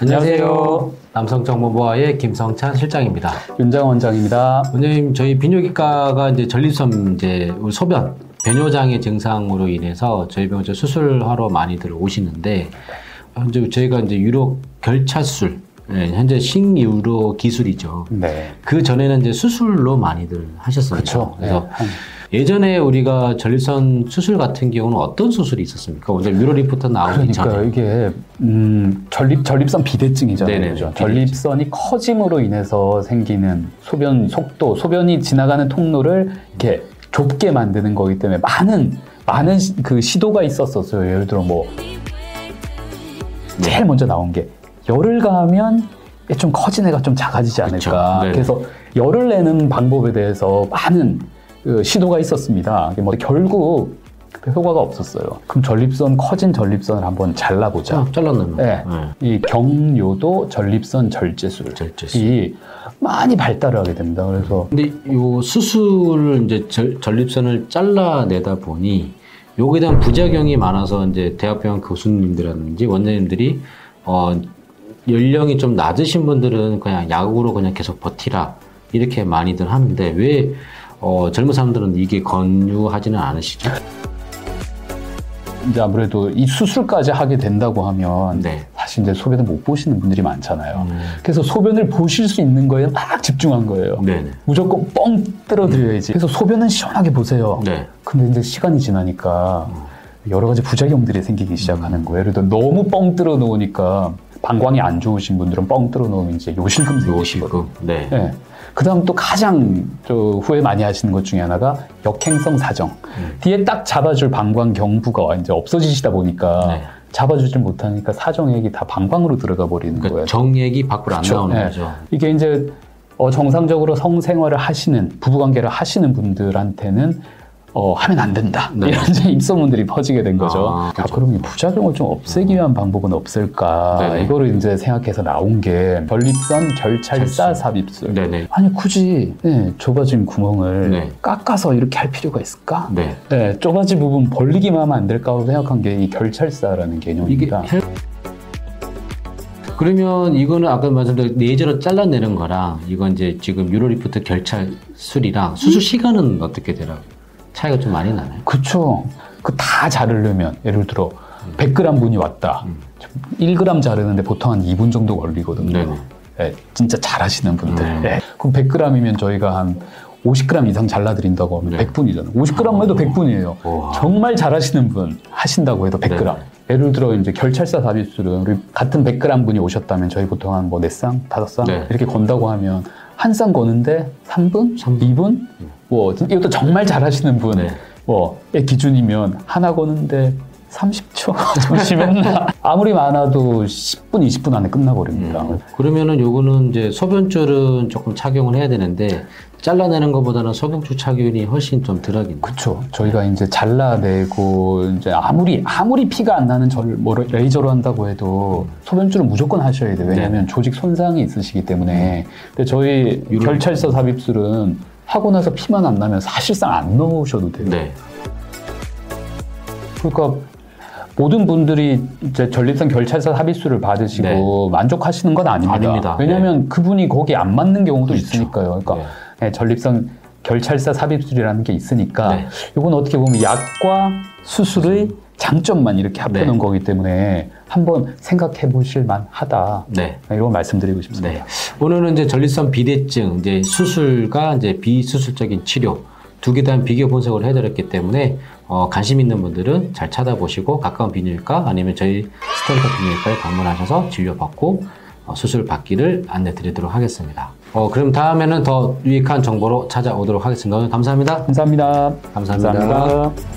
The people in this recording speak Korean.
안녕하세요. 남성정보부와의 김성찬 실장입니다. 윤장 원장입니다. 원장님, 저희 비뇨기과가 이제 전립선 이제 소변 변효장애 증상으로 인해서 저희 병원에 수술하러 많이들 오시는데 현재 저희가 이제 유로 결차술 네, 현재 신유로 기술이죠. 네. 그 전에는 이제 수술로 많이들 하셨어요. 그렇죠. 그래서 네, 한- 예전에 우리가 전립선 수술 같은 경우는 어떤 수술이 있었습니까? 먼저 뮤로 리포터 나오기 그러니까 전에. 이게 음, 전립 전립선 비대증이잖아요. 그죠? 비대증. 전립선이 커짐으로 인해서 생기는 소변 속도, 소변이 지나가는 통로를 이렇게 좁게 만드는 거기 때문에 많은 많은 시- 그 시도가 있었었어요. 예를 들어 뭐 제일 먼저 나온 게 열을 가하면 좀 커진 애가 좀 작아지지. 않을까. 네네. 그래서 열을 내는 방법에 대해서 많은 그 시도가 있었습니다. 뭐 결국 그 효과가 없었어요. 그럼 전립선 커진 전립선을 한번 잘라보자. 자, 잘랐나요? 네. 이 경요도 전립선 절제술. 절제술. 이 많이 발달을 하게 됩니다. 그래서 근데 요 수술을 이제 절, 전립선을 잘라내다 보니 요거에 대한 부작용이 많아서 이제 대학병원 교수님들이라든지 원장님들이 어 연령이 좀 낮으신 분들은 그냥 약으로 그냥 계속 버티라 이렇게 많이들 하는데 왜 어, 젊은 사람들은 이게 권유하지는 않으시죠? 이제 아무래도 이 수술까지 하게 된다고 하면 네. 사실 이제 소변을 못 보시는 분들이 많잖아요. 음. 그래서 소변을 보실 수 있는 거에 막 집중한 거예요. 네네. 무조건 뻥 때려드려야지. 그래서 소변은 시원하게 보세요. 네. 근데 이제 시간이 지나니까 여러 가지 부작용들이 생기기 시작하는 거예요. 예를 들어 너무 뻥 뚫어 놓으니까 방광이 안 좋으신 분들은 뻥 뚫어 놓으면 이제 요실금. 요식금. 네. 네. 그 다음 또 가장 저 후회 많이 하시는 것 중에 하나가 역행성 사정. 음. 뒤에 딱 잡아줄 방광 경부가 이제 없어지시다 보니까 네. 잡아주질 못하니까 사정액이 다 방광으로 들어가 버리는 그러니까 거예요. 정액이 밖으로 안 그쵸. 나오는 네. 거죠. 이게 이제 어, 정상적으로 성생활을 하시는 부부관계를 하시는 분들한테는 어, 하면 안 된다. 네. 이런 이제 입소문들이 퍼지게 된 거죠. 아, 아, 그렇죠. 그럼 이 부작용을 좀 없애기 위한 방법은 없을까? 네네. 이거를 이제 생각해서 나온 게 전립선 결찰사 삽입술. 네네. 아니 굳이 네, 좁아진 구멍을 네. 깎아서 이렇게 할 필요가 있을까? 네. 네, 좁아진 부분 벌리기만 하면 안 될까 하고 생각한 게 이 결찰사라는 이게 개념입니다. 혈... 그러면 이거는 아까 말씀드린 레이저로 잘라내는 거랑 이건 이제 지금 유로리프트 결찰술이랑 수술 시간은 어떻게 되나요? 차이가 좀 많이 나나요? 그쵸. 그다 자르려면 예를 들어 100g 분이 왔다. 음. 1g 자르는데 보통 한 2분 정도 걸리거든요. 네네. 네, 진짜 잘하시는 분들. 음. 네. 그럼 100g이면 저희가 한 50g 이상 잘라드린다고 하면 네. 100분이잖아요. 50g만 해도 100분이에요. 우와. 정말 잘하시는 분 하신다고 해도 100g. 네. 예를 들어 이제 결찰사 삽입술은 우리 같은 100g 분이 오셨다면 저희 보통 한 뭐 4쌍, 5쌍 네. 이렇게 건다고 하면 한 쌍 거는데 3분, 3분. 2분? 뭐 이것도 정말 잘하시는 분 네. 뭐의 기준이면 하나 거는데 30초 좀 심했나 아무리 많아도 10분 20분 안에 끝나버립니다. 음. 그러면은 요거는 이제 소변줄은 조금 착용을 해야 되는데 잘라내는 것보다는 소변줄 착용이 훨씬 좀 덜하긴. 그렇죠. 저희가 이제 잘라내고 이제 아무리 아무리 피가 안 나는 절, 뭐 레이저로 한다고 해도 소변줄은 무조건 하셔야 돼요. 왜냐하면 조직 손상이 있으시기 때문에. 근데 저희 결찰서 삽입술은 하고 나서 피만 안 나면 사실상 안 넣으셔도 돼요. 네. 그러니까 모든 분들이 이제 전립선 결찰사 삽입술을 받으시고 만족하시는 건 아닙니다. 네. 아닙니다. 왜냐하면 그분이 거기 안 맞는 경우도 그렇죠. 있으니까요. 그러니까 네. 네, 전립선 결찰사 삽입술이라는 게 있으니까 네. 이건 어떻게 보면 약과 수술의 장점만 이렇게 합해놓은 네. 거기 때문에 한번 생각해 보실 만하다. 네. 이런 말씀드리고 네. 싶습니다. 오늘은 이제 전립선 비대증, 이제 수술과 이제 비수술적인 치료 두 개 다 비교 분석을 해드렸기 때문에 어, 관심 있는 분들은 잘 찾아보시고 가까운 비뇨기과 아니면 저희 스탠터 비뇨기과에 방문하셔서 진료받고 어, 수술 받기를 안내 드리도록 하겠습니다. 어, 그럼 다음에는 더 유익한 정보로 찾아오도록 하겠습니다. 오늘 감사합니다. 감사합니다. 감사합니다. 감사합니다.